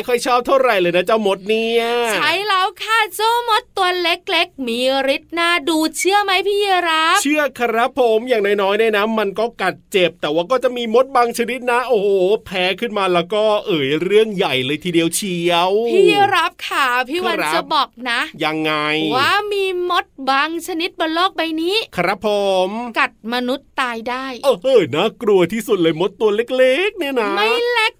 ไม่ค่อยชอบเท่าไหร่เลยนะเจ้ามดเนี่ยใช่แล้วค่ะเจ้ามดตัวเล็กๆ มีฤทธิ์น่าดูเชื่อไหมพี่รับเชื่อครับผมอย่างน้อยๆเนี่ยนะมันก็กัดเจ็บ แต่ว่าก็จะมีมดบางชนิดนะ โอ้โหแพ้ขึ้นมาแล้วก็เอ่ยเรื่องใหญ่เลยทีเดียวเชียว พี่รับค่ะพี่วันจะบอกนะ ยังไง ว่ามีมดบางชนิดบนโลกใบนี้ ครับผม กัดมนุษย์ตายได้ เออน่ากลัวที่สุดเลยมดตัวเล็กๆ เนี่ยนะ ไม่เล็ก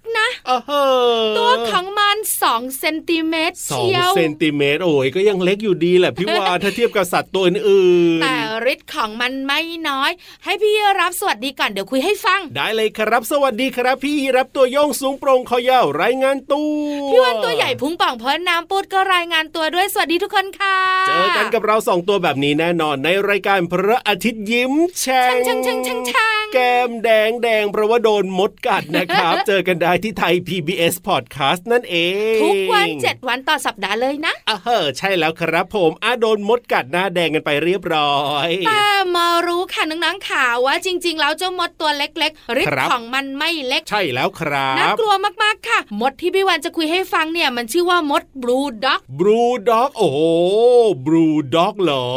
นะ ตัวของมันสองเซนติเมตรเชียวเซนติเมตรโอ้ยก็ยังเล็กอยู่ดีแหละพี่วานถ้าเทียบกับสัตว์ตัวอื่นแต่ฤทธิ์ของมันไม่น้อย ให้พี่รับสวัสดีก่อนเดี๋ยวคุยให้ฟัง ได้เลยครับ สวัสดีครับ พี่รับตัวโยงสูงโปร่งคอยาวรายงานตัวพี่วันตัวใหญ่พุงป่องเพราะน้ำปูดก็รายงานตัวด้วยสวัสดีทุกคนค่ะ เจอกันกับเราสองตัวแบบนี้แน่นอนในรายการพระอาทิตย์ยิ้มแฉ่งช่างช่างช่างช่างแก้มแดงแดงเพราะว่าโดนมดกัดนะครับ เจอกันได้ที่ไทย PBS Podcast นั่นเอง ทุกวันเจ็ดวันต่อสัปดาห์เลยนะเออใช่แล้วครับผมอาโดนมดกัดหน้าแดงกันไปเรียบร้อยแต่มารู้ค่ะน้องๆข่าวว่าจริง ๆ แล้วเจ้ามดตัวเล็กๆฤทธิ์ของมันไม่เล็ก ใช่แล้วครับน่ากลัวมากๆค่ะ มดที่พี่วันจะคุยให้ฟังเนี่ยมันชื่อว่ามดบลูด็อกบลูด็อกโอ้โหบลูด็อกเหรอ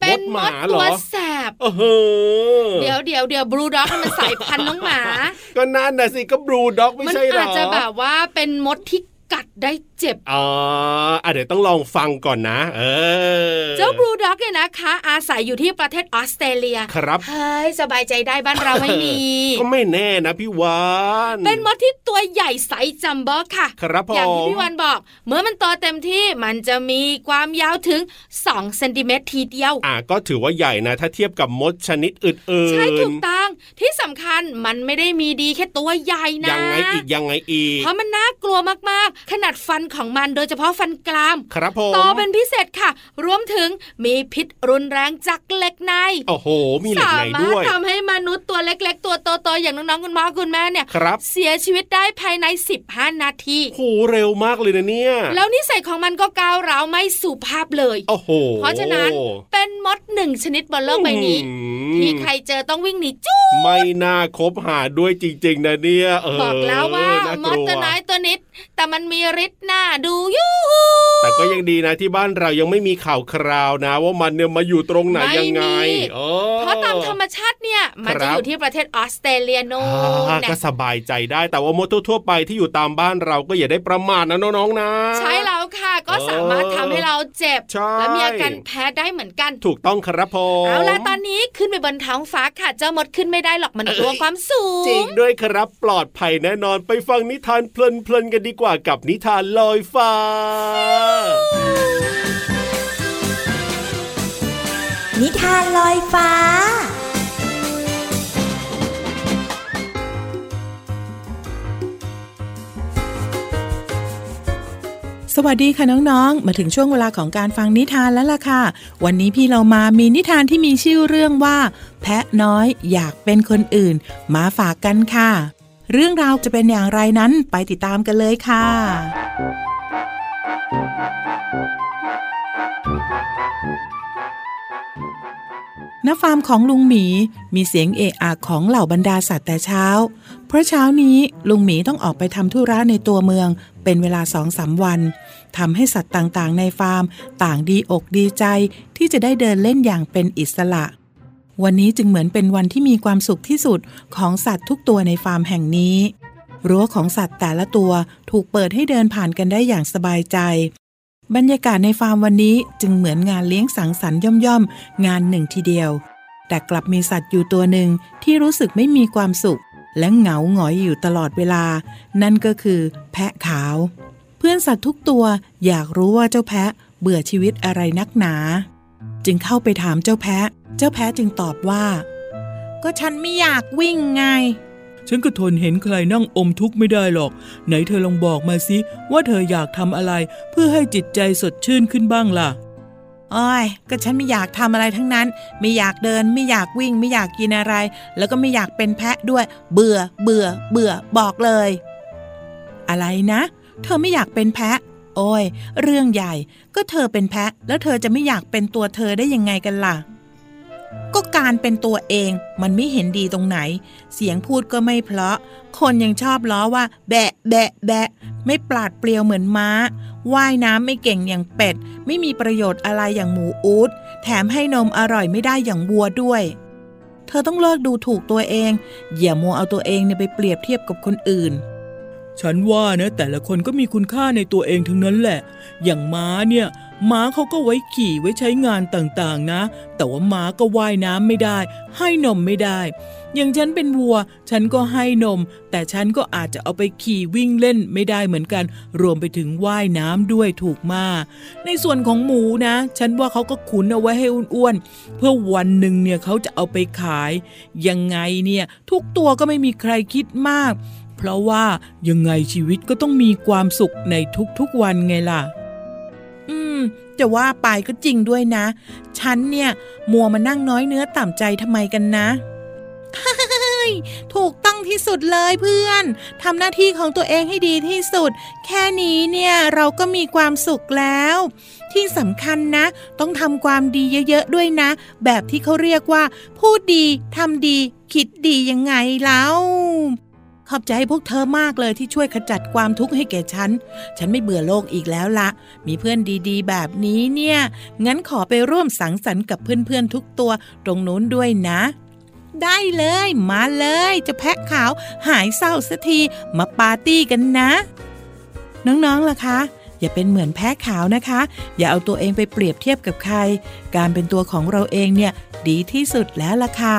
เป็นมดตัวแสบเดี๋ยวเดี๋ยวเดี๋ยวบลูด็อกมันสายพันธุ์น้องหมา ก็นั่นน่ะสิก็บลูด็อกไม่ใช่หรอมันอาจจะแบบว่าเป็นมดที่กัดได้เจ็บอ๋อเดี๋ยวต้องลองฟังก่อนนะ เออ เจ้าบลูด็อกเนี่ยนะคะ อาศัยอยู่ที่ประเทศออสเตรเลียครับเฮ้ยสบายใจได้บ้านเราไม่มี ก็ไม่แน่นะพี่วานเป็นมดที่ตัวใหญ่ไซส์จัมโบ้ค่ะ ครับผมอย่างที่พี่วานบอก เมื่อมันโตเต็มที่มันจะมีความยาวถึง2เซนติเมตรทีเดียว อ่าก็ถือว่าใหญ่นะ ถ้าเทียบกับมดชนิดอื่นๆใช่ถูกต้องที่สำคัญมันไม่ได้มีดีแค่ตัวใหญ่นะยังไงอีกยังไงอีกเพราะมันน่ากลัวมากๆ ขนาดฟันของมันโดยเฉพาะฟันกราม ครับผมโตเป็นพิเศษค่ะ รวมถึงมีพิษรุนแรงจากเหล็กใน โอ้โห มีเหล็กในด้วยสามารถทำให้มนุษย์ตัวเล็ก ๆ ตัวโตๆอย่างน้องๆคุณพ่อคุณแม่เนี่ยครับเสียชีวิตได้ภายใน 15 นาทีโหเร็วมากเลยนะเนี่ย แล้วนิสัยของมันก็ก้าวร้าวไม่สุภาพเลย โอ้โห เพราะฉะนั้นเป็นมดหนึ่งชนิดบนโลกใบนี้ที่ใครเจอต้องวิ่งหนีจู้ไม่น่าคบหาด้วยจริง ๆ นะเนี่ยบอกแล้วว่ามดตัวน้อยตัวนิด แต่มันมีฤทธิ์น่าดูยูแต่ก็ยังดีนะที่บ้านเรายังไม่มีข่าวคราวนะ ว่ามันเนี่ยมาอยู่ตรงไหนยังไงเพราะตามธรรมชาติเนี่ย มันจะอยู่ที่ประเทศออสเตรเลียโน่นก็สบายใจได้แต่ว่ามดทั่วไปที่อยู่ตามบ้านเราก็อย่าได้ประมาทนะน้องๆนะ ใช่แล้วค่ะ ก็ก็สามารถทำให้เราเจ็บใช่และมีอาการแพ้ได้เหมือนกัน ถูกต้องครับผมเอาล่ะตอนนี้ขึ้นไปบนท้องฟ้าค่ะเจ้ามดขึ้นไม่ได้หรอกมันกลัวความสูง จริงด้วยครับปลอดภัยแน่นอนไปฟังนิทานเพลินๆกันดีกว่ากับนิทานลอยฟ้านิทานลอยฟ้า สวัสดีค่ะน้องๆ มาถึงช่วงเวลาของการฟังนิทานแล้วล่ะค่ะ วันนี้พี่เรามามีนิทานที่มีชื่อเรื่องว่า แพะน้อยอยากเป็นคนอื่น มาฝากกันค่ะ เรื่องราวจะเป็นอย่างไรนั้นไปติดตามกันเลยค่ะ ณฟาร์มของลุงหมีมีเสียงเอะอะของเหล่าบรรดาสัตว์แต่เช้า เพราะเช้านี้ลุงหมีต้องออกไปทำธุระในตัวเมือง เป็นเวลาสองสามวันทำให้สัตว์ต่างๆ ในฟาร์ม ต่างดีอกดีใจที่จะได้เดินเล่นอย่างเป็นอิสระ วันนี้จึงเหมือนเป็นวันที่มีความสุขที่สุดของสัตว์ทุกตัวในฟาร์มแห่งนี้ รั้วของสัตว์แต่ละตัวถูกเปิดให้เดินผ่านกันได้อย่างสบายใจ บรรยากาศในฟาร์มวันนี้จึงเหมือนงานเลี้ยงสังสรรค์ย่อมๆ งานหนึ่งทีเดียว แต่กลับมีสัตว์อยู่ตัวหนึ่งที่รู้สึกไม่มีความสุข และเหงาหงอยอยู่ตลอดเวลา นั่นก็คือแพะขาว เพื่อนสัตว์ทุกตัวอยากรู้ว่าเจ้าแพะเบื่อชีวิตอะไรนักหนา จึงเข้าไปถามเจ้าแพะ เจ้าแพะจึงตอบว่า ก็ฉันไม่อยากวิ่งไง ฉันก็ทนเห็นใครนั่งอมทุกข์ไม่ได้หรอก ไหนเธอลองบอกมาสิว่าเธออยากทำอะไร เพื่อให้จิตใจสดชื่นขึ้นบ้างล่ะอ้อยก็ฉันไม่อยากทำอะไรทั้งนั้น ไม่อยากเดิน ไม่อยากวิ่ง ไม่อยากกินอะไร แล้วก็ไม่อยากเป็นแพะด้วย เบื่อ เบื่อ เบื่อ บอกเลย อะไรนะ เธอไม่อยากเป็นแพะ โอ้ย เรื่องใหญ่ ก็เธอเป็นแพะ แล้วเธอจะไม่อยากเป็นตัวเธอได้ยังไงกันล่ะ ก็การเป็นตัวเองมันไม่เห็นดีตรงไหน เสียงพูดก็ไม่เพราะ คนยังชอบล้อว่า แบะ แบะ แบะ ไม่ปราดเปรียวเหมือนม้า ว่ายน้ำไม่เก่งอย่างเป็ด ไม่มีประโยชน์อะไรอย่างหมูอูดแถมให้นมอร่อยไม่ได้อย่างวัวด้วย เธอต้องเลิกดูถูกตัวเอง อย่ามัวเอาตัวเองเนี่ยไปเปรียบเทียบกับคนอื่น ฉันว่านะแต่ละคนก็มีคุณค่าในตัวเองทั้งนั้นแหละ อย่างม้าเนี่ย ม้าเขาก็ไว้ขี่ไว้ใช้งานต่างๆนะ แต่ว่าม้าก็ว่ายน้ำไม่ได้ ให้นมไม่ได้ อย่างฉันเป็นวัว ฉันก็ให้นม แต่ฉันก็อาจจะเอาไปขี่วิ่งเล่นไม่ได้เหมือนกัน รวมไปถึงว่ายน้ำด้วยถูกมาในส่วนของหมูนะ ฉันว่าเขาก็ขุนเอาไว้ให้อ้วนๆ เพื่อวันหนึ่งเนี่ยเขาจะเอาไปขาย ยังไงเนี่ยทุกตัวก็ไม่มีใครคิดมาก เพราะว่ายังไงชีวิตก็ต้องมีความสุขในทุกๆวันไงล่ะ อืม จะว่าไปก็จริงด้วยนะ ฉันเนี่ย มัวมานั่งน้อยเนื้อต่ำใจทำไมกันนะถูกต้องที่สุดเลยเพื่อนทำหน้าที่ของตัวเองให้ดีที่สุด แค่นี้เนี่ยเราก็มีความสุขแล้ว ที่สำคัญนะ ต้องทำความดีเยอะๆด้วยนะ แบบที่เขาเรียกว่า พูดดีทำดี คิดดียังไงแล้ว ขอบใจพวกเธอมากเลยที่ช่วยขจัดความทุกข์ให้แก่ฉัน ฉันไม่เบื่อโลกอีกแล้วละ มีเพื่อนดีๆ แบบนี้เนี่ย งั้นขอไปร่วมสังสรรค์กับเพื่อนๆทุกตัวตรงนู้นด้วยนะ ได้เลย มาเลยจะแพะขาวหายเศร้าสักทีมาปาร์ตี้กันนะ น้องๆล่ะคะอย่าเป็นเหมือนแพะขาวนะคะ อย่าเอาตัวเองไปเปรียบเทียบกับใคร การเป็นตัวของเราเองเนี่ย ดีที่สุดแล้วล่ะค่ะ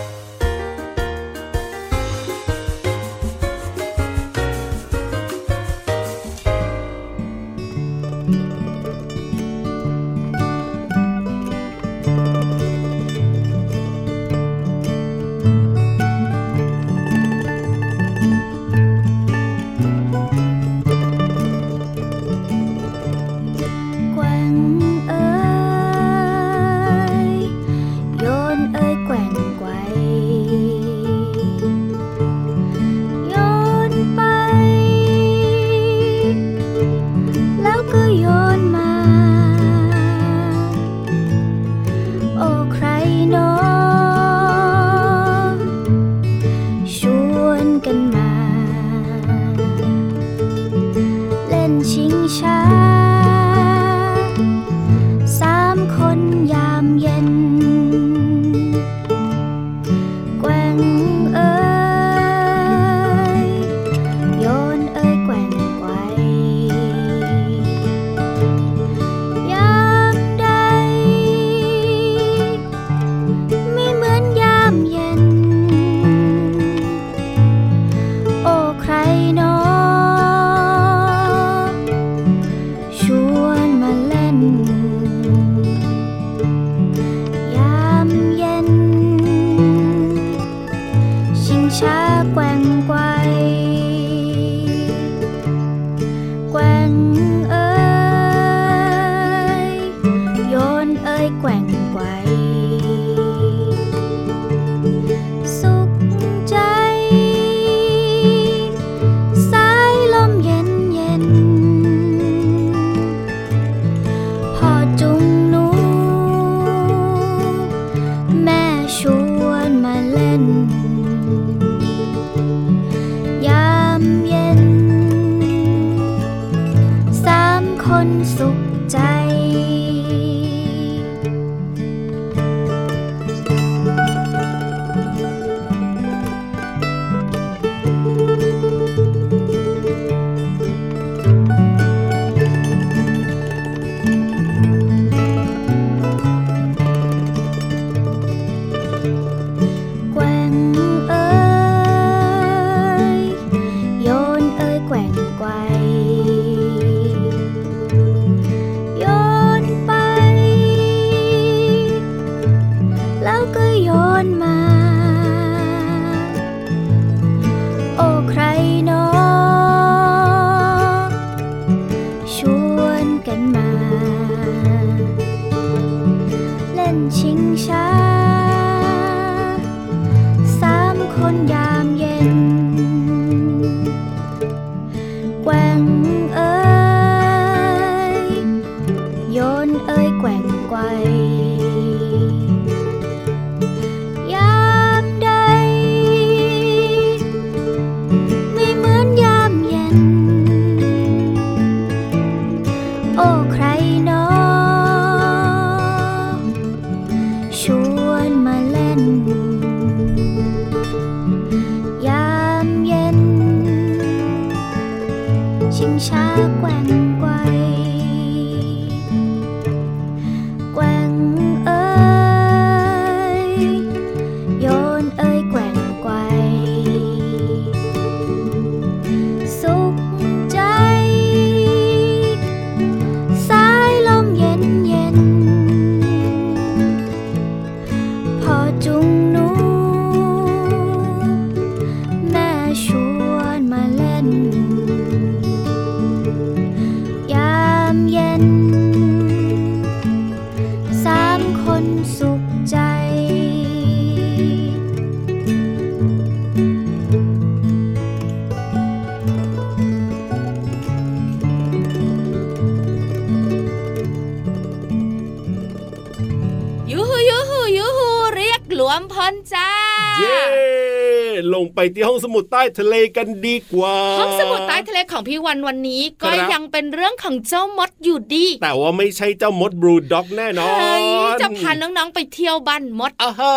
ลงไปที่ห้องสมุดใต้ทะเลกันดีกว่า ห้องสมุดใต้ทะเลของพี่วันวันนี้ก็ครับยังเป็นเรื่องของเจ้ามดอยู่ดี แต่ว่าไม่ใช่เจ้ามดบรูด็อกแน่นอน เฮ้ยจะพาน้องๆไปเที่ยวบ้านมดอ่าฮะ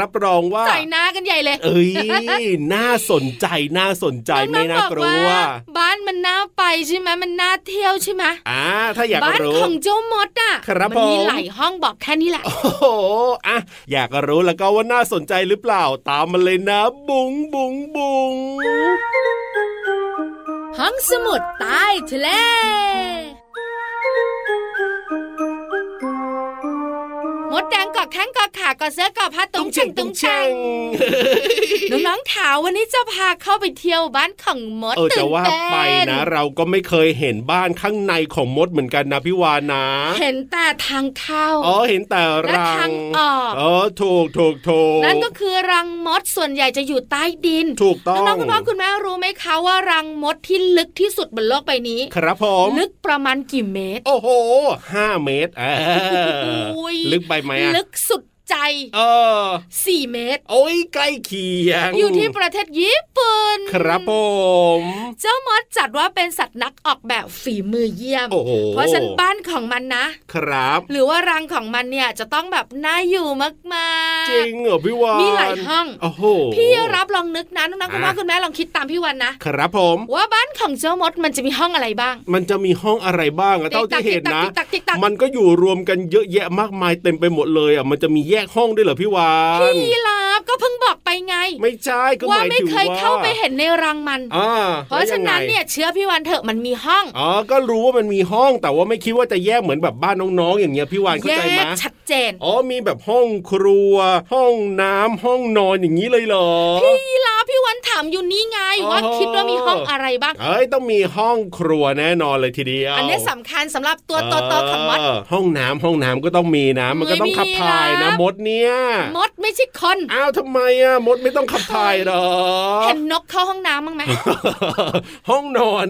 รับรองว่าใส่หน้ากันใหญ่เลย เอ้ยน่าสนใจน่าสนใจไม่น่ากลัน้องๆบวอบ้านมันน่าไปใช่ไหมมันน่าเที่ยวใช่ไหมอ่าถ้าอยากบ้านรู้ของเจ้ามดอะครับมัมีผมหลายห้องบอกแค่นี้แหละโอ้โหอะอยากรู้แล้วก็ว่าน่าสนใจหรือเปล่าตามมาเลยนะบุงบุงบุงห้องสมุดใต้ทะเล มดแดงกอดแข้งกอดขากอดเสื้อกอดผ้าตุ้งเชงตุ้งเชงน้องๆถามวันนี้จะพาเข้าไปเที่ยวบ้านของมดเออจะว่าตื่นเต้นไปนะ เราก็ไม่เคยเห็นบ้านข้างในของมดเหมือนกันนะพี่วานนะเห็นแต่ทางเข้าอ๋อเห็นแต่และรัทางงออกเออถูกถูกถูกนั่นก็คือรังมดส่วนใหญ่จะอยู่ใต้ดิน ถูกต้องน้องๆคุณพ่อคุณแม่รู้ไหมคะว่ารังมดที่ลึกที่สุดบนโลกใบนี้ ครับผมลึกประมาณกี่เมตร โอ้โหห้าเมตรอ่าโอ้ยลึกไปไหมลึกสุด ใจเออ4เมตร โอ้ยใกล้เคียง อยู่ที่ประเทศญี่ปุ่น ครับผม เจ้ามดจัดว่าเป็นสัตว์นักออกแบบฝีมือเยี่ยมโอ้โหเพราะฉะนันบ้านของมันนะ ครับ หรือว่ารังของมันเนี่ยจะต้องแบบน่าอยู่มากๆ จริงเหรอพี่วาน มีหลายห้อง โอ้โห พี่รับลองนึกนะน้องๆคุณพ่ออะคุณแม่ลองคิดตามพี่วันนะ ครับผม ว่าบ้านของเจ้ามดมันจะมีห้องอะไรบ้าง มันจะมีห้องอะไรบ้างอะเท่าที่เห็นนะติ๊กตักติ๊กตักติ๊กตักมันก็อยู่รวมกันเยอะแยะมากมายเต็มไปหมดเลยอะ มันจะมีแยกห้องด้วยเหรอพี่วานพี่รับก็เพิ่งบอกไปไง ไม่ใช่ก็หว่ามายไม่ถึงเคยว่าเข้าไปเห็นในรังมันอ่าเพราะฉะนั้นแล้วงไงเนี่ยเชื่อพี่วันเถอะมันมีห้องอ๋อก็รู้ว่ามันมีห้องแต่ว่าไม่คิดว่าจะแยกเหมือนแบบบ้านน้องๆอย่างเงี้ยพี่วานเข้าแยใจไหมกชัดเจนอ๋อมีแบบห้องครัว ห้องน้ำห้องนอนอย่างนี้เลยเหรอพี่ลาพี่วันถามอยู่นี่ไงอ๋อว่าคิดว่ามีห้องอะไรบ้างเอ้ยต้องมีห้องครัวแน่นอนเลยทีเดียวอันนี้สำคัญสำหรับตัวโตๆของมดเออห้องน้ำห้องน้ำก็ต้องมีนะมันก็ต้องไม่มีขับถ่ายนะครับมดเนี่ยมดไม่ใช่คนอ้าวทำไมอะมดไม่ต้องขับถ่ายเหรอเห็นนกเข้าห้องน้ำบ้างไหมห้องนอน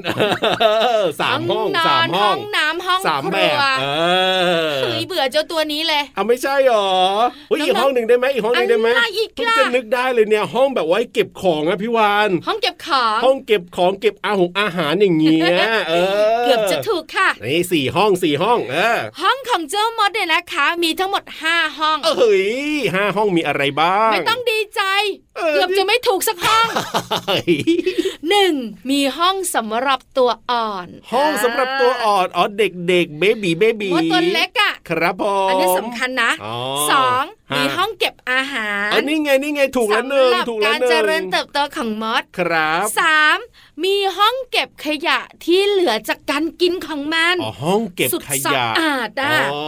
สามห้องนสาอมนห้ห้อองงน้ำห้องสามคแบรัวบเออเฮ้ยเบื่อเจ้าตัวนี้เลยเอาไม่ใช่หรอเฮ้ยอีกน้องๆห้องหนึ่งได้ไหมอีกห้องหนึ่งได้ไหมอะไรอีกเพิ่งล่ะจะนึกได้เลยเนี่ยห้องแบบไว้เก็บของอะพี่วานห้องเก็บของห้องเก็บของเก็บอาหงอาหารอย่างเงี้ยเออเกือบจะถูกค่ะนี่สี่ห้องสี่ห้องเออห้องของเจ้ามดเนี่ยนะคะ มีทั้งหมด5ห้องเอ้ยห้าห้องมีอะไรบ้าง ไม่ต้องดีใจ เออเกือบจะไม่ถูกสักห้องเฮ้ยหนึ่งมีห้องสำหรับตัวอ่อน ห้องสำหรับตัวอ่อนอ๋อเด็กเด็กเบบีเบบีมดตัวเล็กอะครับผมอันนี้สำคัญนะอ๋อสองฮะมีห้องเก็บอาหารอันนี้ไงนี่ไงถูกแล้วหนึ่งสำหรับถูกแล้วการหนึ่งเจริญเติบโตของมดครับสามมีห้องเก็บขยะที่เหลือจากการกินของมันอ๋อห้องเก็บสุดขสะยะอาดอะอ๋อ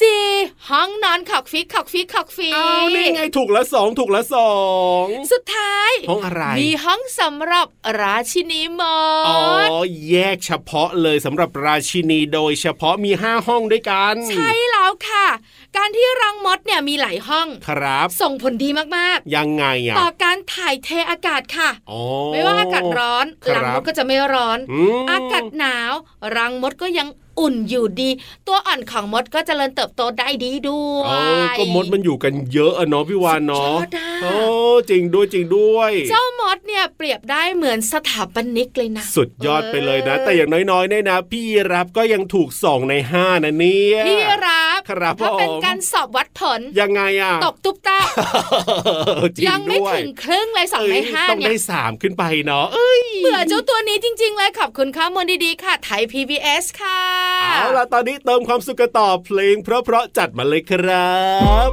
สี่ห้องนอนขอกฟิกขอกฟิกขอกฟิกเอานี่ไงถูกแล้วสองถูกแล้วสองสุดท้าย ห้องอะไร มีห้องสำหรับราชินีมอ๋อดแยกเฉพาะเลยสำหรับราชินีโดยเฉพาะมีห้าห้องด้วยกัน ใช่แล้วค่ะ การที่รังมดเนี่ยมีหลายห้องครับ ส่งผลดีมากยังไงๆอะต่อการถ่ายเทอากาศค่ะอ๋อไม่ว่าอากาศร้อนครับรังมดก็จะไม่ร้อนอืมอากาศหนาว รังมดก็ยัง อุ่นอยู่ดี ตัวอ่อนของมดก็จเจริญเติบโตได้ดีด้วเออยก็มดมันอยู่กันเยอะอะเนาะพี่วานเนาะสุดยอดอะโอ้จริงด้วยจริงด้วย เจ้ามดเนี่ยเปรียบได้เหมือนสถาปนิกเลยนะ สุดยอดไปเลยนะ แต่อย่างน้อยๆเนี่ยนะ พี่รับก็ยังถูกสองในห้านะเนี่ยพี่รับครับถ้าเป็นผมการสอบวัดผลยังไงอะตกตุ๊บตาจริยังไม่ด้วยถึงครึ่งเลยสองในเอ้ยห้าต้องเนี่ได้ยสามขึ้นไปเนาะเอ้ยเบื่อเจ้าตัวนี้จริง ๆ เลยขอบคุณข้อมูลดีๆค่ะไทย PBS ค่ะเอาล่ะตอนนี้เติมความสุขกันต่อเพลงเพราะๆจัดมาเลยครับ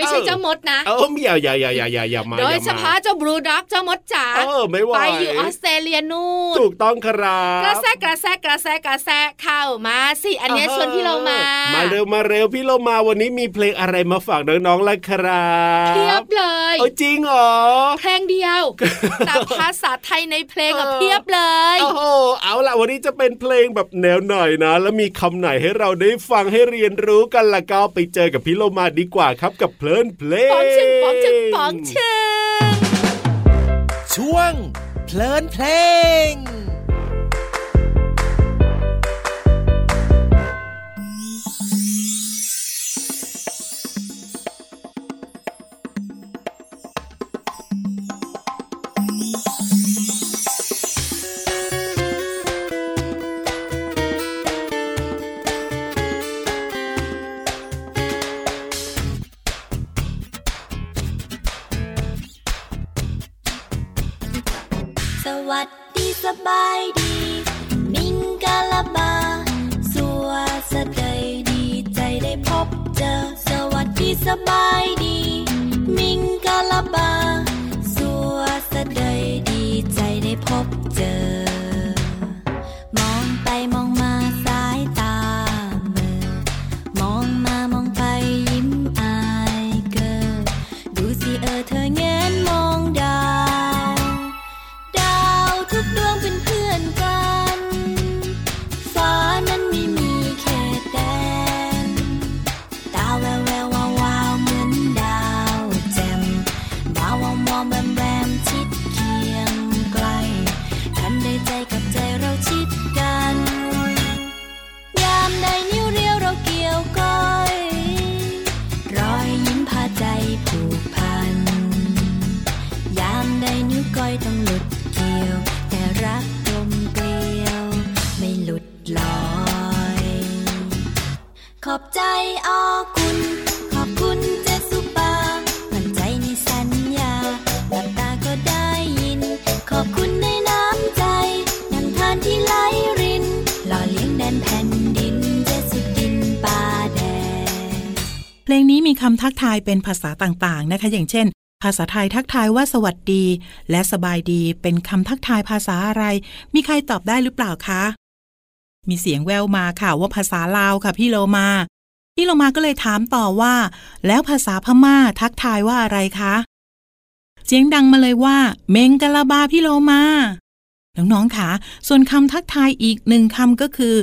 ไม่ใช่เออเจ้ามดนะ เอออย่าอย่าอย่าอย่าอย่าอย่ามาโดยอเฉมพาะเจ้าบลูด็อกเจ้ามดจ๋าเออไม่ไหวไปอยู่ออสเตรเลียนู่นถูกต้องครับกระแซะกระแซะกระแซะกระแซะเข้ามาสิอันเนี้ยชวนพี่เรามา มาเร็วมาเร็วพี่เรามาวันนี้มีเพลงอะไรมาฝากน้องๆล่ะครับเพียบเลยเออจริงเหรอเพลงเดียวแต่ภาษาไทยในเพลงอะเออเพียบเลยโอ้โหเอาล่ะวันนี้จะเป็นเพลงแบบแนวหน่อยนะ แล้วมีคำไหนให้เราได้ฟังให้เรียนรู้กันล่ะก็ไปเจอกับพี่โลมาดีกว่าครับกับเพลินเพลงปองชึงปองชึงปองชึงช่วงเพลินเพลง คำทักทายเป็นภาษาต่างๆนะคะ อย่างเช่น ภาษาไทยทักทายว่าสวัสดี และสบายดีเป็นคำทักทายภาษาอะไร มีใครตอบได้หรือเปล่าคะ มีเสียงแววมาค่ะว่าภาษาลาวค่ะพี่โลมา พี่โลมาก็เลยถามต่อว่า แล้วภาษาพม่าทักทายว่าอะไรคะ เสียงดังมาเลยว่า เมงกะลาบาพี่โลมาน้องๆค่ะ ส่วนคำทักทายอีกหนึ่งคำก็คือ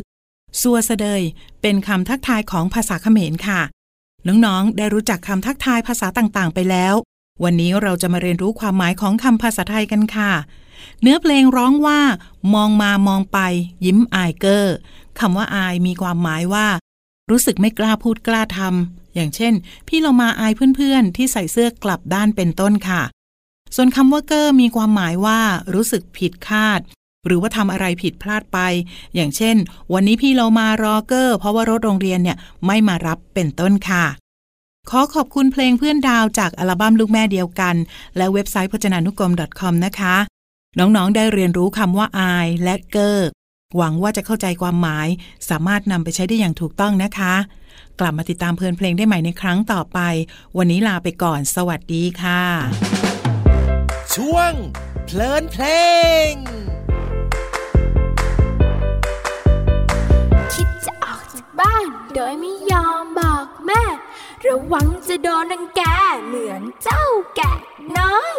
ซัวเสดย เป็นคำทักทายของภาษาเขมรค่ะ น้องๆ ได้รู้จักคำทักทายภาษาต่างๆ ไปแล้ว วันนี้เราจะมาเรียนรู้ความหมายของคำภาษาไทยกันค่ะ เนื้อเพลงร้องว่า มองมามองไป ยิ้มอายเกอร์คำว่าอายมีความหมายว่า รู้สึกไม่กล้าพูดกล้าทำอย่างเช่น พี่เรามาอายเพื่อนๆ ที่ใส่เสื้อกลับด้านเป็นต้นค่ะ ส่วนคำว่าเกอร์มีความหมายว่า รู้สึกผิดคาด หรือว่าทำอะไรผิดพลาดไป อย่างเช่น วันนี้พี่เรามารอเกอร์ เพราะว่ารถโรงเรียนเนี่ยไม่มารับเป็นต้นค่ะ ขอขอบคุณเพลงเพื่อนดาวจากอัลบั้มลูกแม่เดียวกัน และเว็บไซต์พจนานุกรม .com นะคะ น้องๆได้เรียนรู้คำว่าอายและเกอร์หวังว่าจะเข้าใจความหมาย สามารถนำไปใช้ได้อย่างถูกต้องนะคะ กลับมาติดตามเพลินเพลงได้ใหม่ในครั้งต่อไป วันนี้ลาไปก่อน สวัสดีค่ะ ช่วงเพลินเพลง โดยไม่ยอมบอกแม่ ระวังจะโดนรังแกเหมือนเจ้าแกะน้อย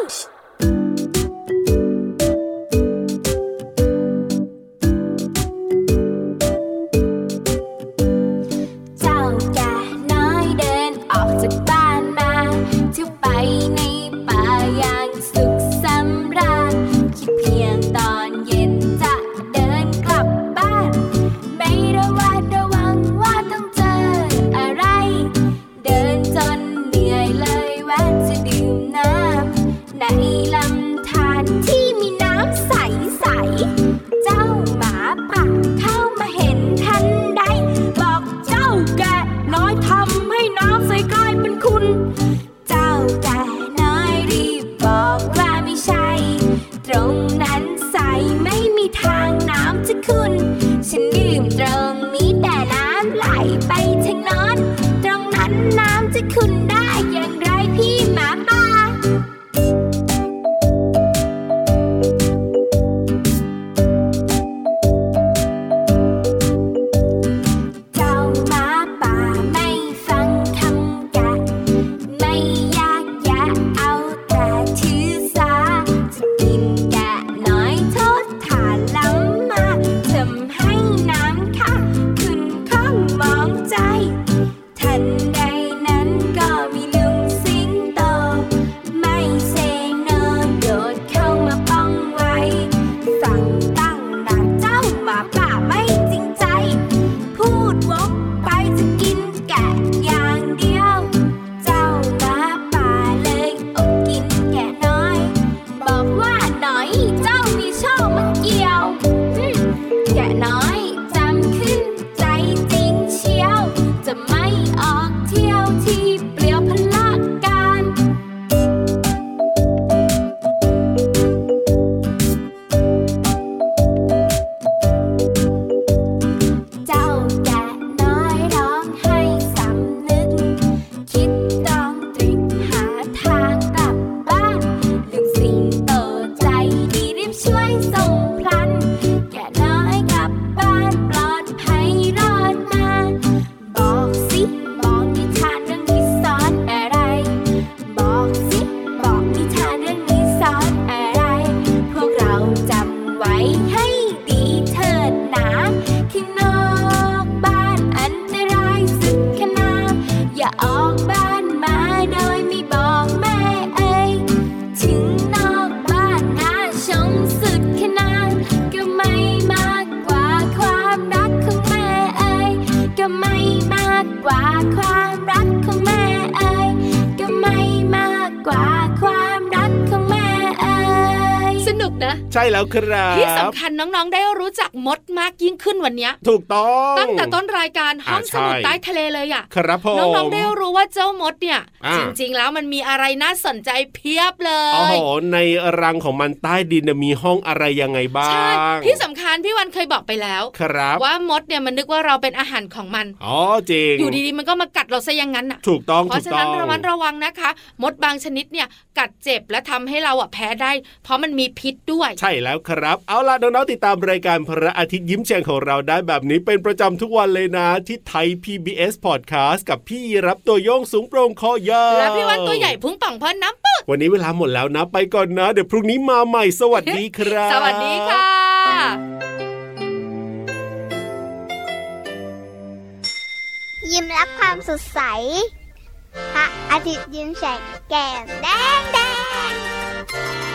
เใช่แวันเนี้ยถูกต้องตั้งแต่ต้นรายการห้องอ่าสมุดใช่ใต้ทะเลเลยอะครับผมน้องๆได้รู้ว่าเจ้ามดเนี่ยอ่าจริงๆแล้วมันมีอะไรน่าสนใจเพียบเลโอ้ยโหในรังของมันใต้ดินน่ะมีห้องอะไรยังไงบ้าใช่งที่สำคัญพี่วันเคยบอกไปแล้วครับว่ามดเนี่ยมันนึกว่าเราเป็นอาหารของมันอ๋อจริงอยู่ดีๆมันก็มากัดเราซะอย่างนั้นอะถูกต้องเพถูราะกฉะต้นั้อนงระมัดระวังนะคะ มดบางชนิดเนี่ยกัดเจ็บและทำให้เราอะแพ้ได้ เพราะมันมีพิษด้วย ใช่แล้วครับ เอาล่ะน้องๆติดตามรายการพระอาทิตย์ยิ้มแฉ่งของเราได้แบบนี้เป็นประจำทุกวันเลยนะ ที่ไทย PBS Podcast กับพี่รับตัวโยงสูงโปร่งคอยาวแล้วพี่วันตัวใหญ่พุงป่องพอน้ำปึ๊กวันนี้เวลาหมดแล้วนะ ไปก่อนนะ เดี๋ยวพรุ่งนี้มาใหม่สวัสดีครับ สวัสดีค่ะยิ้มรับความสดใส พระอาทิตย์ยิ้มแฉกแก้มแดงแดง